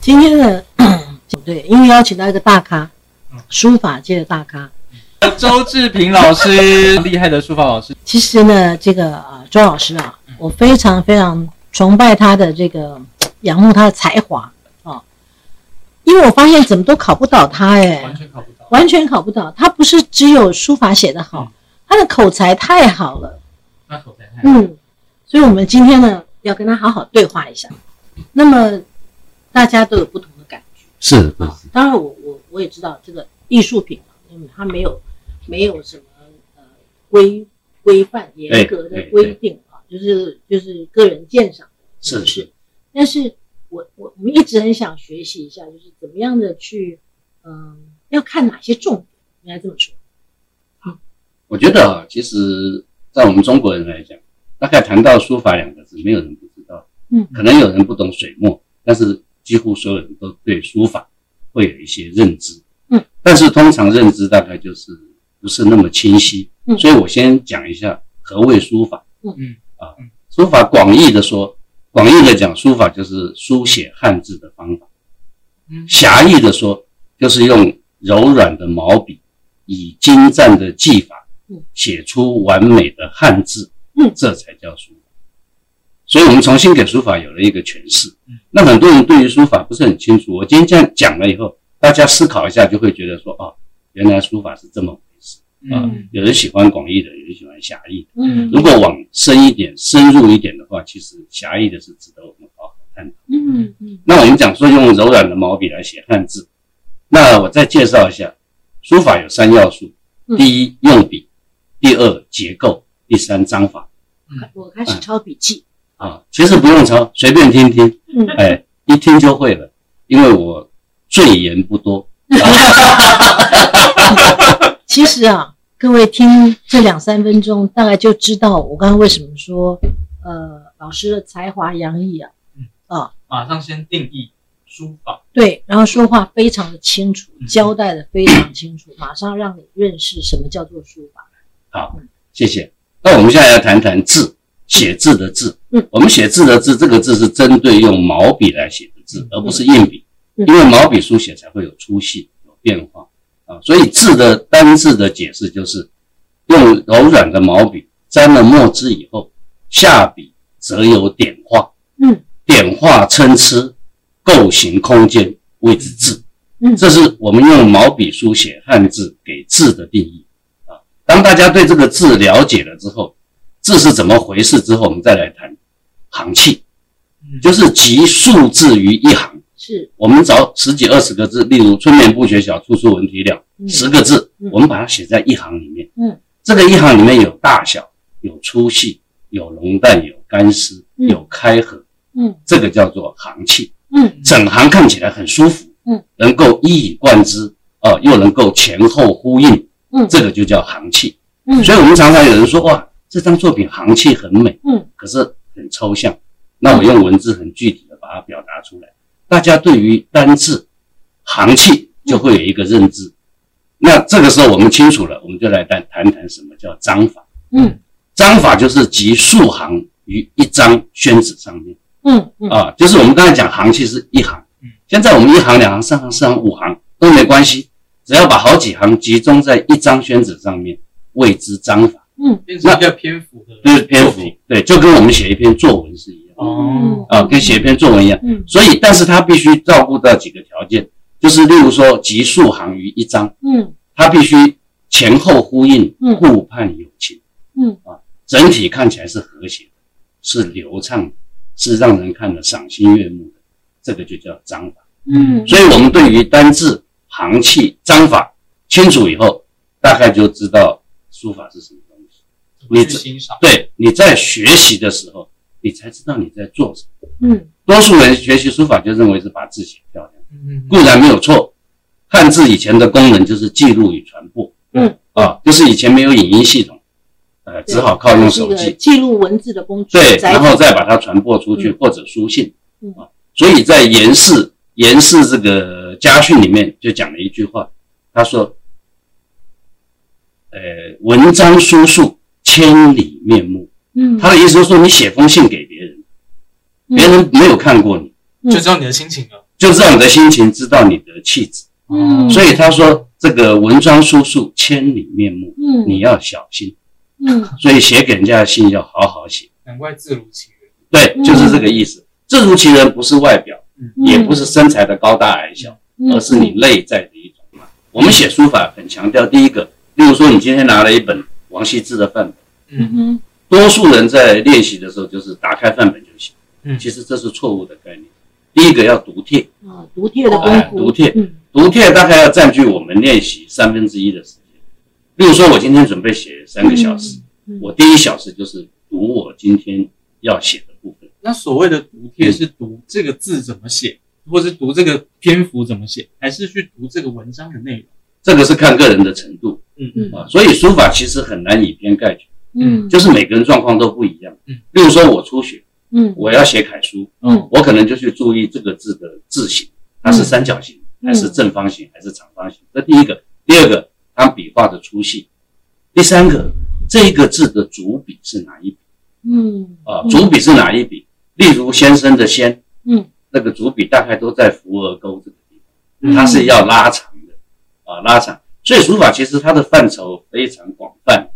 今天的 对，因为邀请到一个大咖，书法界的大咖，周志平老师，厉害的书法老师。其实呢，这个啊，周老师啊，我非常非常崇拜他的这个，仰慕他的才华啊，因为我发现怎么都考不倒他哎，完全考不到，完全考不倒。他，不是只有书法写得好，他的口才太好了，那口才太好。嗯，所以我们今天呢，要跟他好好对话一下。那么大家都有不同的感觉。是，当然我，我我也知道这个艺术品它没有没有什么呃规规范严格的规定啊，就是就是个人鉴赏是是。但是我我我们一直很想学习一下，就是怎么样的去嗯、要看哪些重点，应该这么说。好我觉得啊，其实，在我们中国人来讲，大概谈到书法两个字，没有人不知道。嗯，可能有人不懂水墨，但是几乎所有人都对书法会有一些认知。嗯，但是通常认知大概就是不是那么清晰。嗯所以我先讲一下何谓书法。嗯嗯啊嗯，书法广义的说，广义的讲，书法就是书写汉字的方法。嗯狭义的说，就是用柔软的毛笔，以精湛的技法嗯，写出完美的汉字，嗯这才叫书法。所以，我们重新给书法有了一个诠释嗯。那很多人对于书法不是很清楚，我今天这样讲了以后，大家思考一下，就会觉得说，哦，原来书法是这么回事啊嗯。有人喜欢广义的，有人喜欢狭义的。嗯如果往深一点、深入一点的话，其实狭义的是值得我们好好探讨。嗯嗯那我们讲说用柔软的毛笔来写汉字，那我再介绍一下，书法有三要素：嗯第一用笔，第二结构，第三章法。我开始抄笔记。啊，其实不用抄，随便听听，嗯哎，一听就会了，因为我赘言不多。其实啊，各位听这两三分钟，大概就知道我刚刚为什么说，呃，老师的才华洋溢啊，嗯啊，马上先定义书法。对，然后说话非常的清楚，嗯交代的非常清楚，马上让你认识什么叫做书法。好，谢谢。那我们现在要谈谈字，写字的字。嗯，我们写字的字，这个字是针对用毛笔来写的字，而不是硬笔，嗯因为毛笔书写才会有粗细、有变化啊。所以字的单字的解释就是用柔软的毛笔沾了墨汁以后，下笔则有点画，嗯点画参差，构形空间谓之字。嗯这是我们用毛笔书写汉字给字的定义啊。当大家对这个字了解了之后，字是怎么回事之后，我们再来谈行气，嗯就是集数字于一行。是，我们找十几二十个字，例如“春眠不觉晓，处处闻啼鸟”，嗯十个字嗯，我们把它写在一行里面。嗯，这个一行里面有大小，有粗细，有浓淡，有干湿，嗯有开合，嗯这个叫做行气。嗯整行看起来很舒服，嗯，能够一以贯之，哦、又能够前后呼应，嗯这个就叫行气。嗯，所以我们常常有人说，哇，这张作品行气很美，嗯，可是很抽象。那我用文字很具体的把它表达出来，大家对于单字行气就会有一个认知。那这个时候我们清楚了，我们就来谈谈谈什么叫章法。嗯章法就是集数行于一张宣纸上面。嗯嗯啊，就是我们刚才讲行气是一行嗯，现在我们一行、两行、三行、四行、五行都没关系，只要把好几行集中在一张宣纸上面，谓之章法，嗯。变成一个篇幅的就是篇幅对，就跟我们写一篇作文是一样。哦，啊，跟写一篇作文一样。嗯。所以，但是它必须照顾到几个条件，就是例如说集数行于一张，嗯。它必须前后呼应嗯，互盼有情，嗯。啊整体看起来是和谐的，是流畅的，是让人看了赏心悦目的，这个就叫章法。嗯。所以，我们对于单字、行气、章法清楚以后，大概就知道书法是什么。你去欣赏。对，你在学习的时候，你才知道你在做什么。嗯多数人学习书法就认为是把字写漂亮，嗯固然没有错。汉字以前的功能就是记录与传播嗯，啊，就是以前没有影音系统，呃，只好靠用手这个机。记录文字的工具，对，然后再把它传播出去，嗯或者书信嗯啊。所以在严氏严氏这个家训里面就讲了一句话，他说：“呃，文章书数千里面目。”嗯，他的意思就是说，你写封信给别人，嗯别人没有看过你，就知道你的心情了。就知道你的心情，知道你的气质。嗯所以他说这个文章书数千里面目，嗯你要小心。嗯所以写给人家的信要好好写。难怪字如其人。对，嗯就是这个意思。字如其人不是外表，嗯也不是身材的高大矮小，嗯而是你内在的一种嘛。我们写书法很强调第一个，例如说你今天拿了一本王羲之的范本，嗯。哼多数人在练习的时候就是打开范本就行，嗯。其实这是错误的概念。第一个要读帖，啊，读帖的功夫，哎读帖。嗯。读帖大概要占据我们练习三分之一的时间。例如说，我今天准备写三个小时，嗯。我第一小时就是读我今天要写的部分。那所谓的读帖是读这个字怎么写，或是读这个篇幅怎么写，还是去读这个文章的内容？这个是看个人的程度嗯嗯啊，所以书法其实很难以偏概全，嗯就是每个人状况都不一样。嗯，例如说我初学，嗯我要写楷书，嗯我可能就去注意这个字的字形，它是三角形嗯还是正方形还是长方形？这第一个，第二个，它笔画的粗细，第三个，这个字的主笔是哪一笔嗯啊？主笔是哪一笔？例如先生的先，嗯那个主笔大概都在扶额沟这个地嗯方，它是要拉长的啊，拉长。所以书法其实它的范畴非常广泛，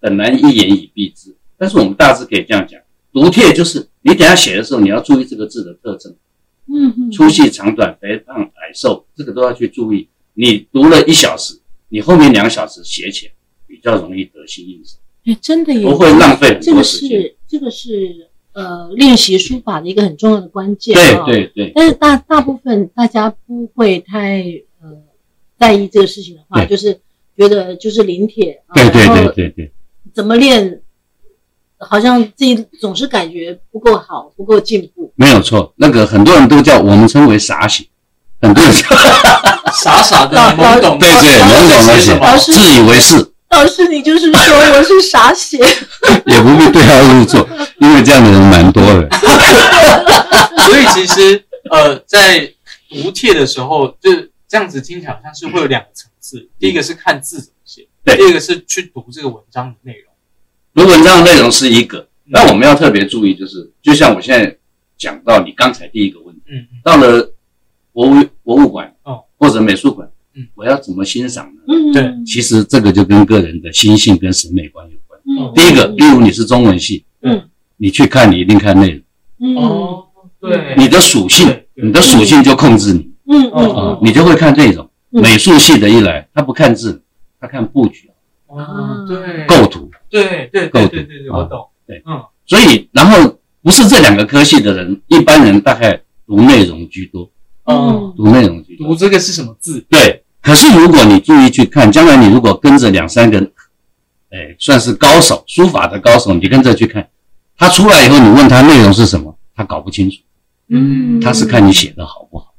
很难一言以蔽之。但是我们大致可以这样讲，读帖就是你等下写的时候，你要注意这个字的特征，嗯嗯粗细、长短、肥胖、矮瘦，这个都要去注意。你读了一小时，你后面两小时写起来比较容易得心应手，哎，真的也，不会浪费很这个多时间。是这个是呃练习书法的一个很重要的关键对啊对对，但是大大部分大家不会太呃在意这个事情的话，就是觉得就是临帖，啊对对对对对，怎么练，好像自己总是感觉不够好，不够进步。没有错。那个很多人都叫我们称为傻写，很多人叫 傻傻的老懵懂的，对对老懵懂的写写什么老？师自以为是，老师，你就是说我是傻写，也不必对号入座，因为这样的人蛮多的。所以其实呃，在读帖的时候，就是这样子听起来好像是会有两个层次。第一个是看字怎么写，对。第二个是去读这个文章的内容。读文章的内容是一个，那我们要特别注意，就是就像我现在讲到你刚才第一个问题，嗯嗯。到了博物博物馆哦。或者美术馆嗯，我要怎么欣赏呢？嗯，对。其实这个就跟个人的心性跟审美观有关。嗯。第一个，例如你是中文系，嗯。你去看你一定看内容，嗯。哦，对，你的属性你的属性就控制你嗯嗯嗯，你就会看内容。嗯。美术系的一来，他不看字，他看布局、哦，对，构图，对对构图。对对对对，啊我懂。对。嗯，所以然后不是这两个科系的人，一般人大概读内容居多，嗯，读内容居多。读这个是什么字？对，可是如果你注意去看，将来你如果跟着两三个，哎，算是高手，书法的高手，你跟着去看，他出来以后，你问他内容是什么，他搞不清楚，嗯。他是看你写的好不好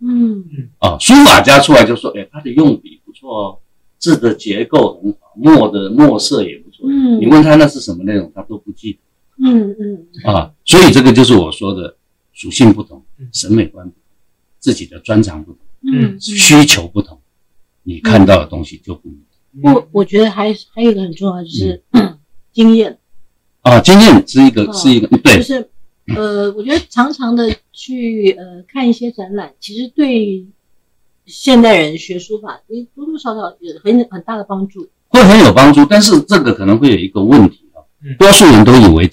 嗯啊。书法家出来就说，哎，他的用笔不错哦，字的结构很好，墨的墨色也不错。嗯你问他那是什么内容，他都不记得嗯嗯啊。所以这个就是我说的属性不同嗯，审美观不同，自己的专长不同，嗯，需求不同，你看到的东西就不一样。我我觉得还还有一个很重要的就是 经验，啊，经验是一个哦是一个对就对，是呃，我觉得常常的去呃看一些展览，其实对现代人学书法，你多多少少有很很大的帮助。会很有帮助。但是这个可能会有一个问题啊嗯，多数人都以为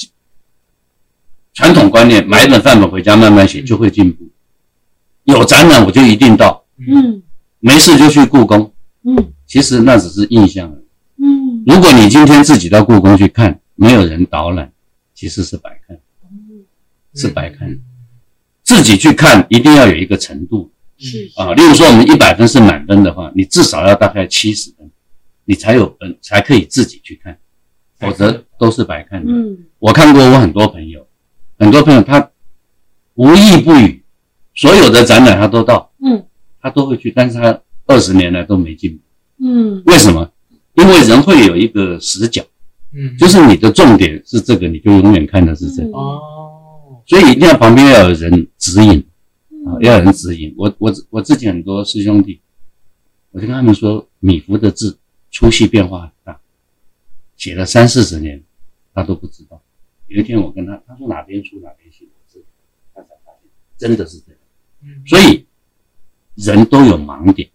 传统观念买一本范本回家慢慢写就会进步，有展览我就一定到，嗯没事就去故宫，嗯其实那只是印象而已。嗯如果你今天自己到故宫去看，没有人导览，其实是白看，是白看。自己去看一定要有一个程度是啊。例如说我们一百分是满分的话，你至少要大概七十分，你才有分才可以自己去看，否则都是白看的。嗯我看过我很多朋友，很多朋友他无意不语，所有的展览他都到，嗯他都会去，但是他二十年来都没进步。嗯为什么？因为人会有一个死角，嗯，就是你的重点是这个，你就永远看的是这个，哦，所以一定要旁边要有人指引啊，嗯要有人指引。我我我之前很多师兄弟，我就跟他们说，米芾的字粗细变化很大，写了三四十年，他都不知道。有一天我跟他，他说哪边粗哪边细，我知道，他才发现真的是这样。嗯所以人都有盲点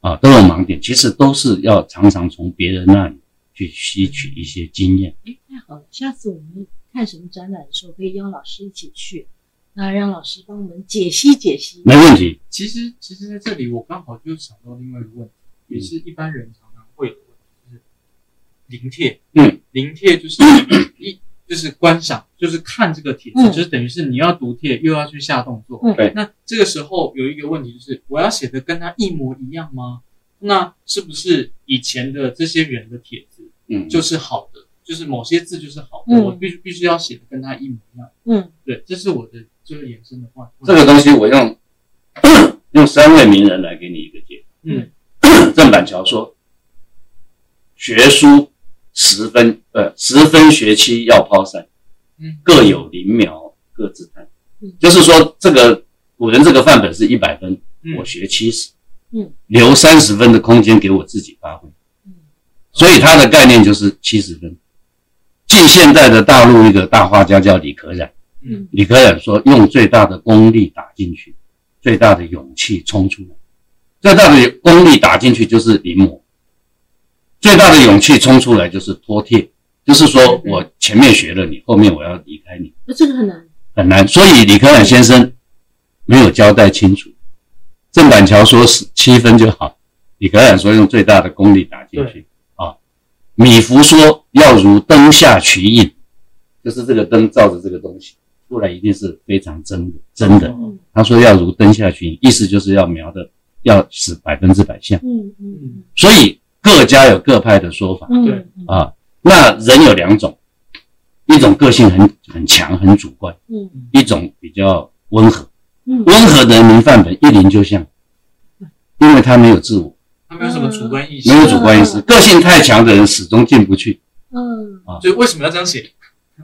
啊，都有盲点，其实都是要常常从别人那里去吸取一些经验。哎，太好了，下次我们看什么展览的时候，可以邀老师一起去，那让老师帮我们解析解析。没问题。其实，其实在这里我刚好就想到另外一个问题，也是一般人常常会有的问题，就是临帖。嗯，临帖就是 一就是观赏，就是看这个帖子，嗯就是等于是你要读帖又要去下动作。嗯对那这个时候有一个问题就是，我要写的跟他一模一样吗？那是不是以前的这些人的帖子嗯，就是好的，就是某些字就是好的，嗯我必须必须要写的跟他一模一样？嗯对，这是我的就是衍生的话。这个东西我用用三位名人来给你一个解嗯。郑板桥说，学书十分呃十分学期要抛散，嗯各有灵苗各自探嗯。就是说，这个古人这个范本是一百分，嗯我学七十，嗯，留三十分的空间给我自己发挥。嗯所以他的概念就是七十分。近现代的大陆一个大画家叫李可染，嗯李可染说用最大的功力打进去，最大的勇气冲出来。最大的功力打进去就是临摹，最大的勇气冲出来就是脱帖，就是说我前面学了你，后面我要离开你，那这个很难。很难。所以李可染先生没有交代清楚。郑板桥说是七分就好，李可染说用最大的功力打进去啊。米芾说要如灯下取影，就是这个灯照着这个东西出来，一定是非常真的真的。嗯他说要如灯下取影，意思就是要描的要是百分之百像。嗯嗯所以各家有各派的说法嗯对嗯啊。那人有两种，一种个性很很强很主观，嗯一种比较温和。嗯温和的人民范本一临就像，因为他没有自我，他没有什么主观意识，没有主观意识，个性太强的人始终进不去。嗯啊所以为什么要这样写？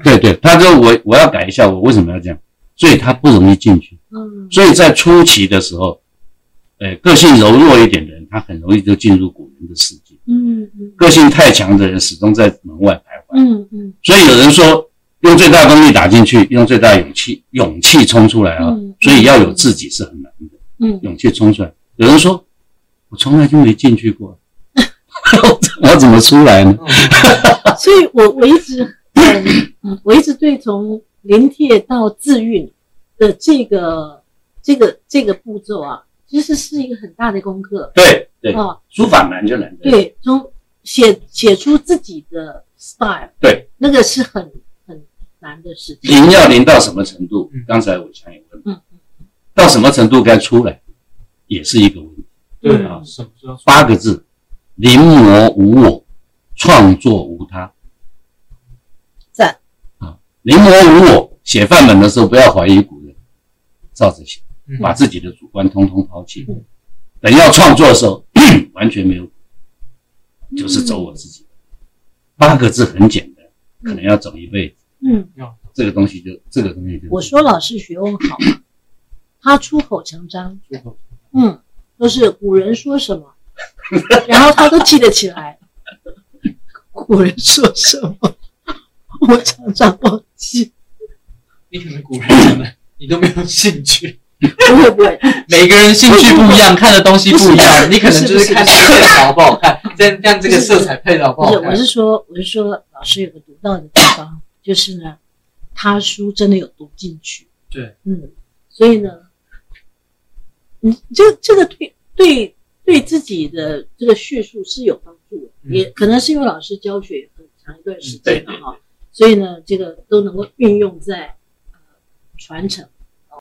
对对，他说我我要改一下，我为什么要这样？所以他不容易进去。嗯所以在初期的时候，呃，个性柔弱一点的人，他很容易就进入古人的世界；嗯嗯个性太强的人，始终在门外徘徊。嗯嗯所以有人说，用最大功力打进去，用最大勇气勇气冲出来啊。嗯所以要有自己是很难的，嗯勇气冲出来。有人说，我从来就没进去过，我怎么出来呢？嗯 所以我我一直我一直对从临帖到自运的这个这个这个步骤啊，其实是一个很大的功课对对，啊。书法难就难在对，从写写出自己的 style，对，那个是很很难的事情。临要临到什么程度嗯？刚才我想也问，嗯到什么程度该出来，也是一个问题。对嗯啊，八个字：临摹无我，创作无他。赞啊！临摹无我，写范本的时候不要怀疑古人，照着写，嗯把自己的主观通通抛弃嗯。等要创作的时候，完全没有，就是走我自己。八个字很简单，可能要走一辈子。嗯，要这个东西就这个东西就我说老师学问好，他出口成章，出口嗯，都是古人说什么，然后他都记得起来。古人说什么，我常常忘记。你可能古人讲的你都没有兴趣，不会不会，每个人兴趣不一样，看的东西不一样，你可能就是看这个线条好不好看，这样这个色彩配的好不好不是，我是。说，我是说，老师有个独到的地方，就是呢，他书真的有读进去。对，嗯，所以呢，你这这个对对对自己的这个叙述是有帮助的，嗯。也可能是因为老师教学很长一段时间了哈，所以呢，这个都能够运用在呃传承